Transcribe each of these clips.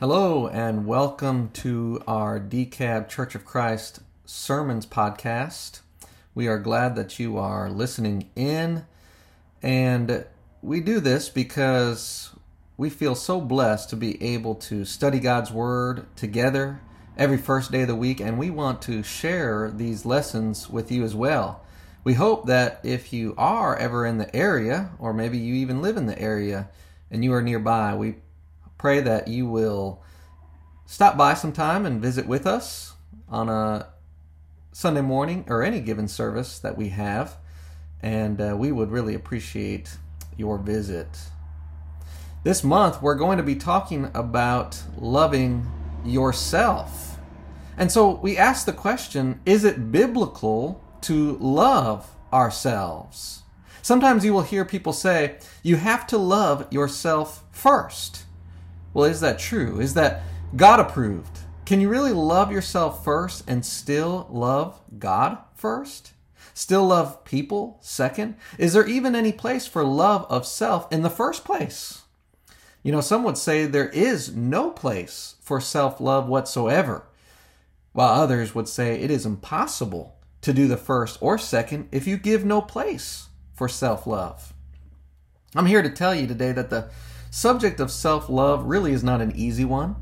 Hello, and welcome to our DeKalb Church of Christ Sermons podcast. We are glad that you are listening in, and we do this because we feel so blessed to be able to study God's Word together every first day of the week, and we want to share these lessons with you as well. We hope that if you are ever in the area, or maybe you even live in the area and you are nearby, we pray that you will stop by sometime and visit with us on a Sunday morning or any given service that we have. And uh, we would really appreciate your visit. This month, we're going to be talking about loving yourself. And so we ask the question is it biblical to love ourselves? Sometimes you will hear people say, you have to love yourself first. Well, is that true? Is that God approved? Can you really love yourself first and still love God first? Still love people second? Is there even any place for love of self in the first place? You know, some would say there is no place for self love whatsoever, while others would say it is impossible to do the first or second if you give no place for self love. I'm here to tell you today that the subject of self love really is not an easy one.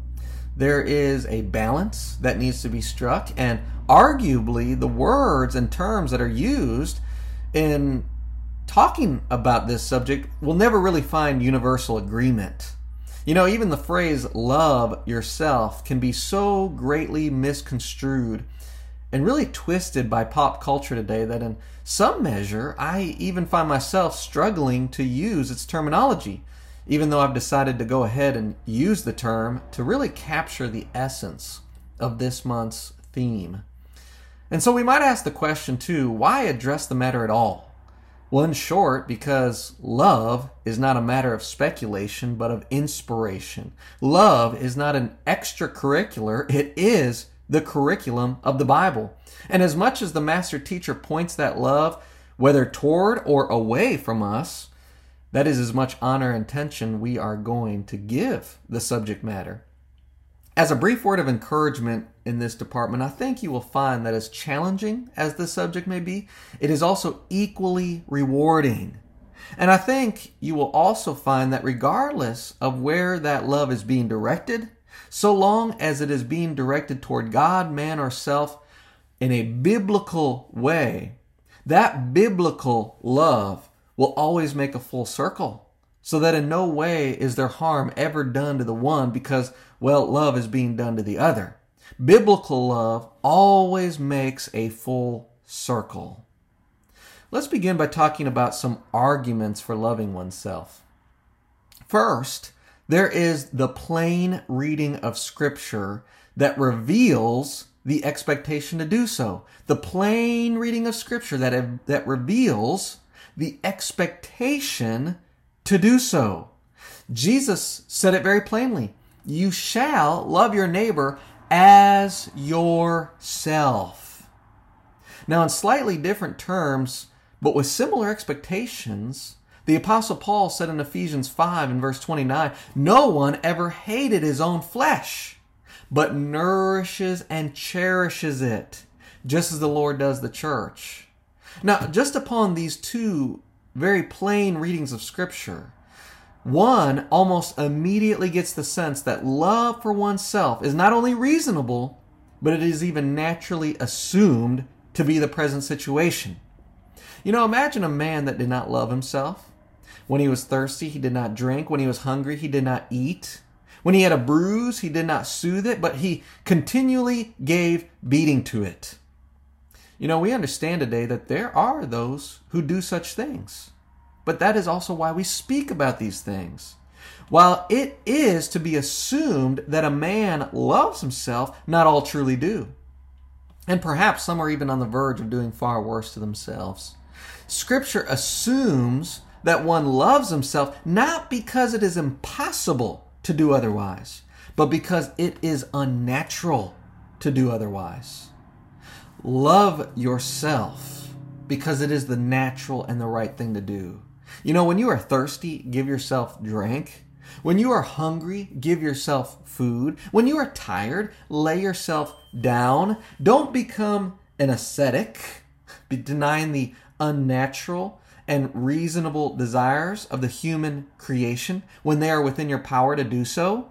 There is a balance that needs to be struck, and arguably, the words and terms that are used in talking about this subject will never really find universal agreement. You know, even the phrase love yourself can be so greatly misconstrued and really twisted by pop culture today that in some measure I even find myself struggling to use its terminology, even though I've decided to go ahead and use the term to really capture the essence of this month's theme. And so we might ask the question too why address the matter at all? Well, in short, because love is not a matter of speculation, but of inspiration. Love is not an extracurricular, it is the curriculum of the Bible. And as much as the master teacher points that love, whether toward or away from us, that is as much honor and attention we are going to give the subject matter. As a brief word of encouragement in this department, I think you will find that as challenging as the subject may be, it is also equally rewarding. And I think you will also find that regardless of where that love is being directed, so long as it is being directed toward God, man, or self in a biblical way, that biblical love will always make a full circle. So that in no way is there harm ever done to the one because, well, love is being done to the other. Biblical love always makes a full circle. Let's begin by talking about some arguments for loving oneself. First, there is the plain reading of Scripture that reveals the expectation to do so. The plain reading of Scripture that, that reveals the expectation to do so. Jesus said it very plainly You shall love your neighbor as yourself. Now, in slightly different terms, but with similar expectations, the Apostle Paul said in Ephesians 5 and verse 29 No one ever hated his own flesh, but nourishes and cherishes it, just as the Lord does the church. Now, just upon these two very plain readings of Scripture, one almost immediately gets the sense that love for oneself is not only reasonable, but it is even naturally assumed to be the present situation. You know, imagine a man that did not love himself. When he was thirsty, he did not drink. When he was hungry, he did not eat. When he had a bruise, he did not soothe it, but he continually gave beating to it. You know, we understand today that there are those who do such things. But that is also why we speak about these things. While it is to be assumed that a man loves himself, not all truly do. And perhaps some are even on the verge of doing far worse to themselves. Scripture assumes that one loves himself not because it is impossible to do otherwise, but because it is unnatural to do otherwise. Love yourself because it is the natural and the right thing to do. You know, when you are thirsty, give yourself drink. When you are hungry, give yourself food. When you are tired, lay yourself down. Don't become an ascetic, be denying the unnatural and reasonable desires of the human creation when they are within your power to do so.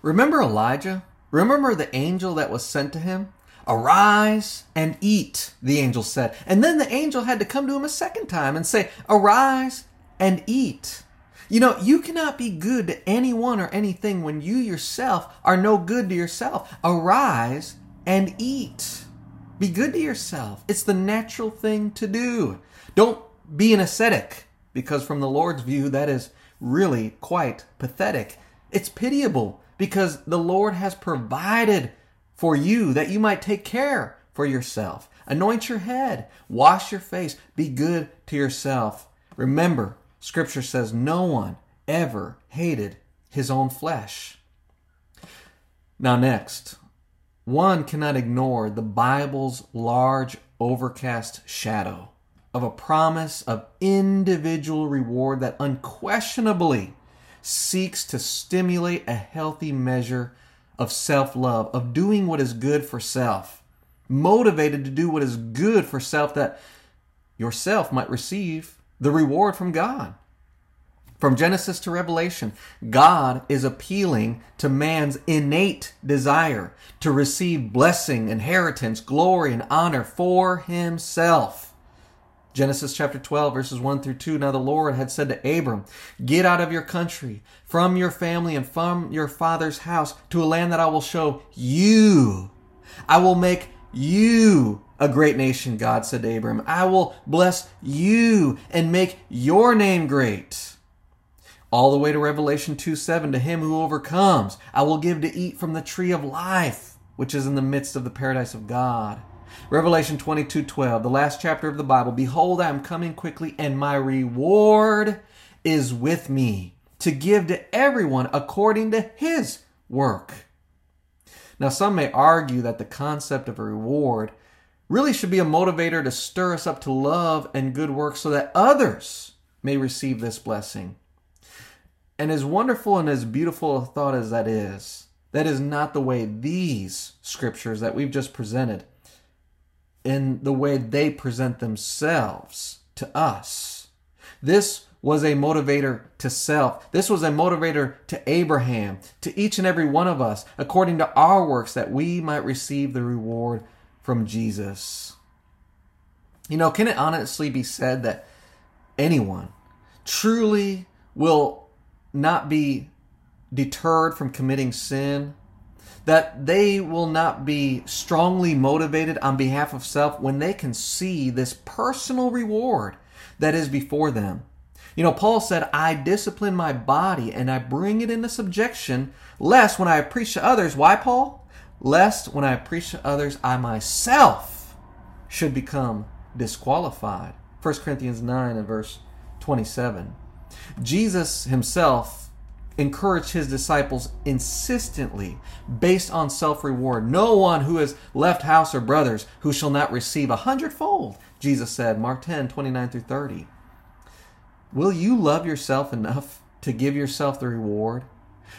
Remember Elijah? Remember the angel that was sent to him? Arise and eat, the angel said. And then the angel had to come to him a second time and say, Arise and eat. You know, you cannot be good to anyone or anything when you yourself are no good to yourself. Arise and eat. Be good to yourself. It's the natural thing to do. Don't be an ascetic, because from the Lord's view, that is really quite pathetic. It's pitiable because the Lord has provided for you that you might take care for yourself. Anoint your head, wash your face, be good to yourself. Remember, Scripture says no one ever hated his own flesh. Now, next, one cannot ignore the Bible's large overcast shadow of a promise of individual reward that unquestionably seeks to stimulate a healthy measure of self love, of doing what is good for self, motivated to do what is good for self that yourself might receive the reward from God. From Genesis to Revelation, God is appealing to man's innate desire to receive blessing, inheritance, glory, and honor for himself. Genesis chapter 12, verses 1 through 2. Now the Lord had said to Abram, Get out of your country, from your family, and from your father's house to a land that I will show you. I will make you a great nation, God said to Abram. I will bless you and make your name great. All the way to Revelation 2 7. To him who overcomes, I will give to eat from the tree of life, which is in the midst of the paradise of God. Revelation 22 12, the last chapter of the Bible. Behold, I am coming quickly, and my reward is with me to give to everyone according to his work. Now, some may argue that the concept of a reward really should be a motivator to stir us up to love and good works so that others may receive this blessing. And as wonderful and as beautiful a thought as that is, that is not the way these scriptures that we've just presented in the way they present themselves to us. This was a motivator to self. This was a motivator to Abraham, to each and every one of us, according to our works, that we might receive the reward from Jesus. You know, can it honestly be said that anyone truly will not be deterred from committing sin that they will not be strongly motivated on behalf of self when they can see this personal reward that is before them. You know, Paul said, I discipline my body and I bring it into subjection, lest when I preach to others, why, Paul? Lest when I preach to others, I myself should become disqualified. 1 Corinthians 9 and verse 27. Jesus himself encouraged his disciples insistently based on self reward. No one who has left house or brothers who shall not receive a hundredfold, Jesus said, Mark 10 29 through 30. Will you love yourself enough to give yourself the reward?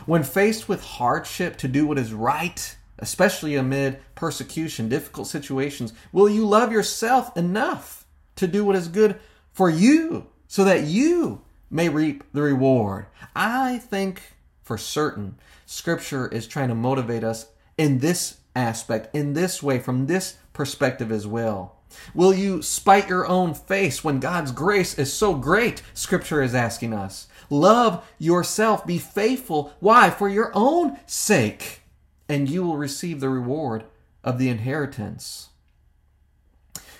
When faced with hardship to do what is right, especially amid persecution, difficult situations, will you love yourself enough to do what is good for you so that you may reap the reward. I think for certain Scripture is trying to motivate us in this aspect, in this way, from this perspective as well. Will you spite your own face when God's grace is so great? Scripture is asking us. Love yourself, be faithful. Why? For your own sake. And you will receive the reward of the inheritance.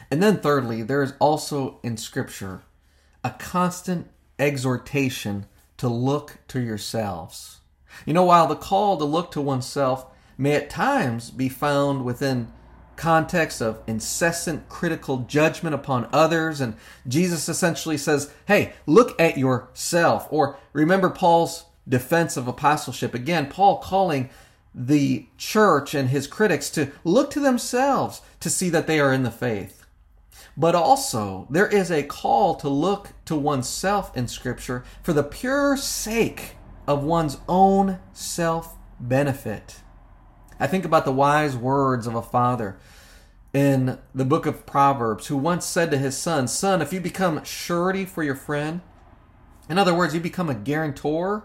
And then, thirdly, there is also in Scripture a constant exhortation to look to yourselves. You know, while the call to look to oneself may at times be found within context of incessant critical judgment upon others and Jesus essentially says, "Hey, look at yourself." Or remember Paul's defense of apostleship. Again, Paul calling the church and his critics to look to themselves to see that they are in the faith. But also, there is a call to look to oneself in Scripture for the pure sake of one's own self benefit. I think about the wise words of a father in the book of Proverbs who once said to his son, Son, if you become surety for your friend, in other words, you become a guarantor.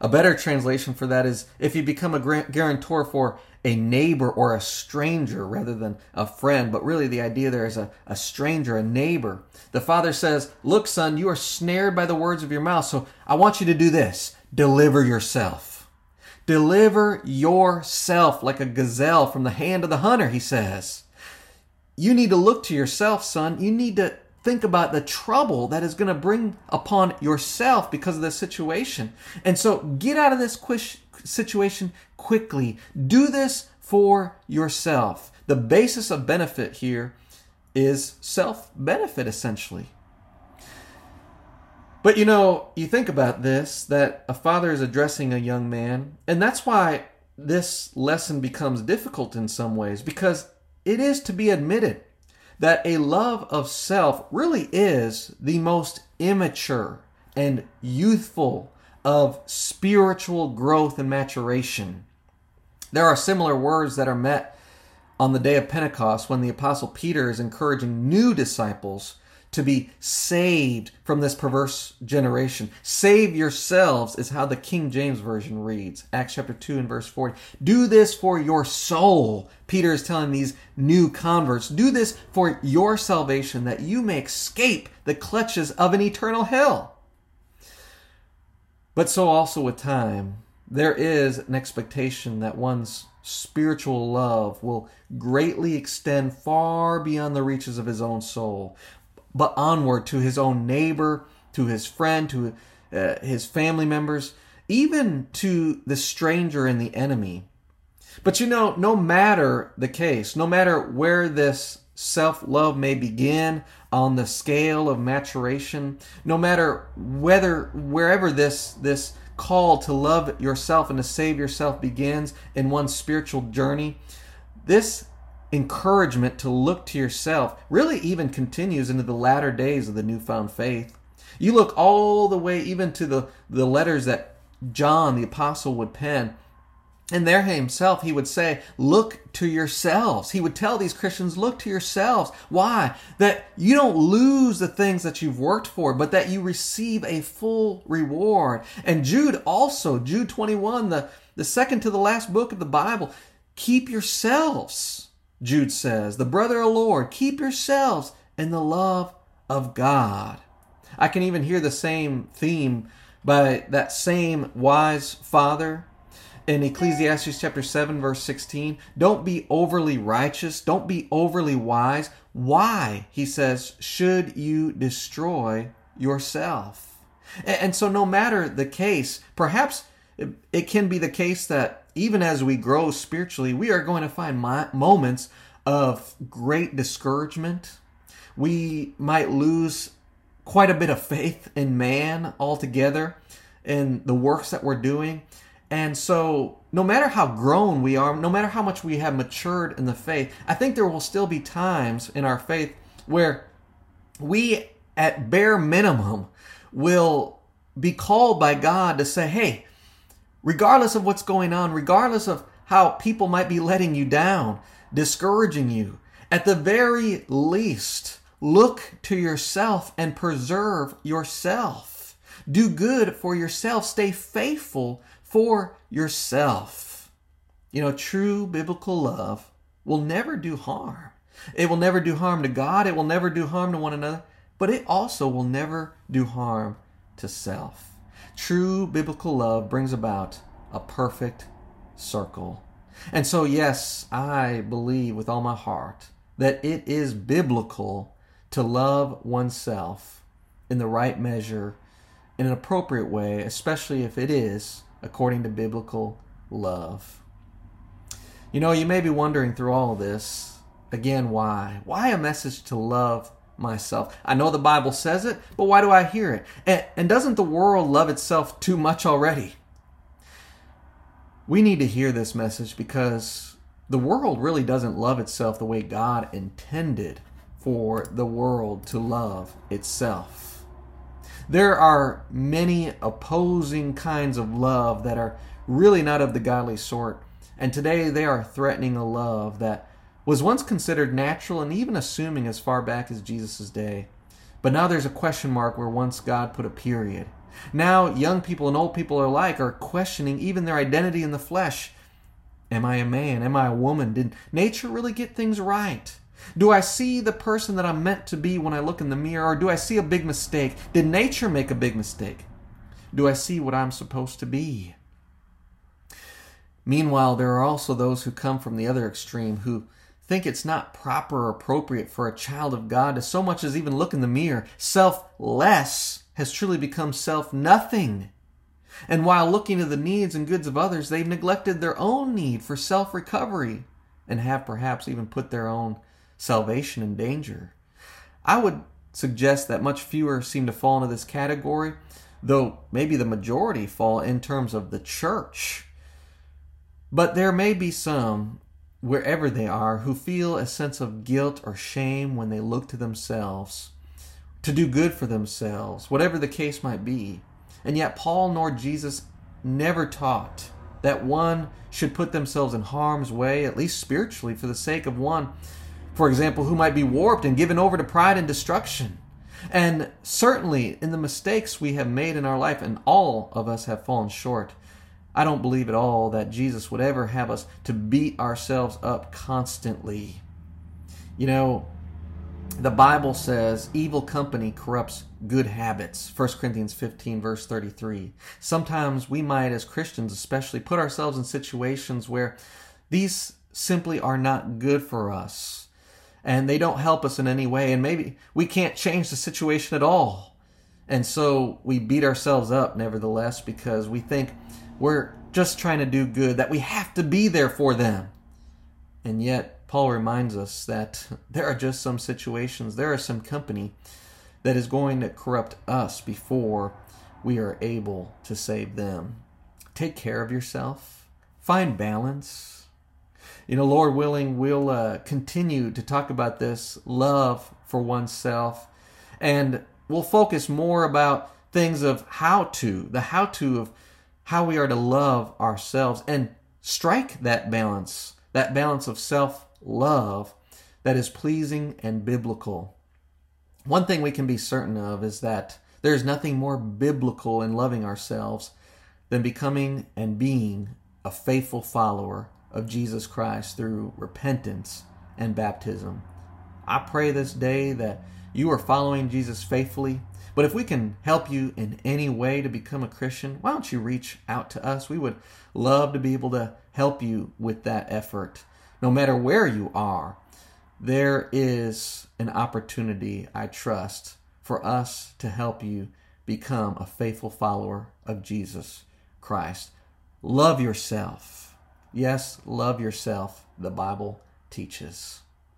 A better translation for that is if you become a guarantor for a neighbor or a stranger rather than a friend, but really the idea there is a, a stranger, a neighbor. The father says, Look, son, you are snared by the words of your mouth, so I want you to do this deliver yourself. Deliver yourself like a gazelle from the hand of the hunter, he says. You need to look to yourself, son. You need to think about the trouble that is going to bring upon yourself because of this situation. And so get out of this situation quickly. Do this for yourself. The basis of benefit here is self benefit, essentially. But you know, you think about this that a father is addressing a young man, and that's why this lesson becomes difficult in some ways because it is to be admitted that a love of self really is the most immature and youthful of spiritual growth and maturation. There are similar words that are met on the day of Pentecost when the Apostle Peter is encouraging new disciples to be saved from this perverse generation. Save yourselves is how the King James Version reads. Acts chapter 2 and verse 40. Do this for your soul. Peter is telling these new converts, do this for your salvation that you may escape the clutches of an eternal hell. But so also with time, there is an expectation that one's spiritual love will greatly extend far beyond the reaches of his own soul but onward to his own neighbor, to his friend, to uh, his family members, even to the stranger and the enemy. But you know, no matter the case, no matter where this self love may begin on the scale of maturation, no matter whether wherever this this call to love yourself and to save yourself begins in one's spiritual journey, this encouragement to look to yourself really even continues into the latter days of the newfound faith. You look all the way even to the, the letters that John the apostle would pen. And there himself, he would say, Look to yourselves. He would tell these Christians, Look to yourselves. Why? That you don't lose the things that you've worked for, but that you receive a full reward. And Jude also, Jude 21, the, the second to the last book of the Bible, keep yourselves Jude says, The brother of Lord, keep yourselves in the love of God. I can even hear the same theme by that same wise father in Ecclesiastes chapter 7 verse 16 don't be overly righteous. Don't be overly wise. Why he says should you destroy yourself? And so no matter the case perhaps it can be the case that even as we grow spiritually, we are going to find moments of great discouragement. We might lose quite a bit of faith in man altogether in the works that we're doing. And so, no matter how grown we are, no matter how much we have matured in the faith, I think there will still be times in our faith where we, at bare minimum, will be called by God to say, hey, regardless of what's going on, regardless of how people might be letting you down, discouraging you, at the very least, look to yourself and preserve yourself. Do good for yourself. Stay faithful for yourself. You know, true biblical love will never do harm. It will never do harm to God. It will never do harm to one another. But it also will never do harm to self. True biblical love brings about a perfect circle. And so, yes, I believe with all my heart that it is biblical to love oneself in the right measure, in an appropriate way, especially if it is according to biblical love. You know, you may be wondering through all this, again, why? Why a message to love myself. I know the Bible says it, but why do I hear it? And, and doesn't the world love itself too much already? We need to hear this message because the world really doesn't love itself the way God intended for the world to love itself. There are many opposing kinds of love that are really not of the godly sort, and today they are threatening a love that was once considered natural and even assuming as far back as Jesus' day. But now there's a question mark where once God put a period. Now young people and old people alike are questioning even their identity in the flesh. Am I a man? Am I a woman? Did nature really get things right? Do I see the person that I'm meant to be when I look in the mirror, or do I see a big mistake? Did nature make a big mistake? Do I see what I'm supposed to be? Meanwhile, there are also those who come from the other extreme who think it's not proper or appropriate for a child of God to so much as even look in the mirror. Selfless has truly become self nothing. And while looking to the needs and goods of others, they've neglected their own need for self recovery and have perhaps even put their own salvation in danger. I would suggest that much fewer seem to fall into this category, though maybe the majority fall in terms of the church. But there may be some, wherever they are, who feel a sense of guilt or shame when they look to themselves to do good for themselves, whatever the case might be. And yet, Paul nor Jesus never taught that one should put themselves in harm's way, at least spiritually, for the sake of one for example, who might be warped and given over to pride and destruction. And certainly in the mistakes we have made in our life, and all of us have fallen short, I don't believe at all that Jesus would ever have us to beat ourselves up constantly. You know, the Bible says evil company corrupts good habits. 1 Corinthians 15, verse 33. Sometimes we might, as Christians especially, put ourselves in situations where these simply are not good for us and they don't help us in any way and maybe we can't change the situation at all and so we beat ourselves up nevertheless because we think we're just trying to do good that we have to be there for them. And yet paul reminds us that there are just some situations there are some company that is going to corrupt us before we are able to save them. Take care of yourself. Find balance. You know, Lord willing, we'll uh, continue to talk about this love for oneself, and we'll focus more about things of how to, the how to of how we are to love ourselves and strike that balance, that balance of self love that is pleasing and biblical. One thing we can be certain of is that there is nothing more biblical in loving ourselves than becoming and being a faithful follower of Jesus Christ through repentance and baptism. I pray this day that you are following Jesus faithfully. But if we can help you in any way to become a Christian, why don't you reach out to us? We would love to be able to help you with that effort. No matter where you are, there is an opportunity, I trust, for us to help you become a faithful follower of Jesus Christ. Love yourself Yes, love yourself, the Bible teaches.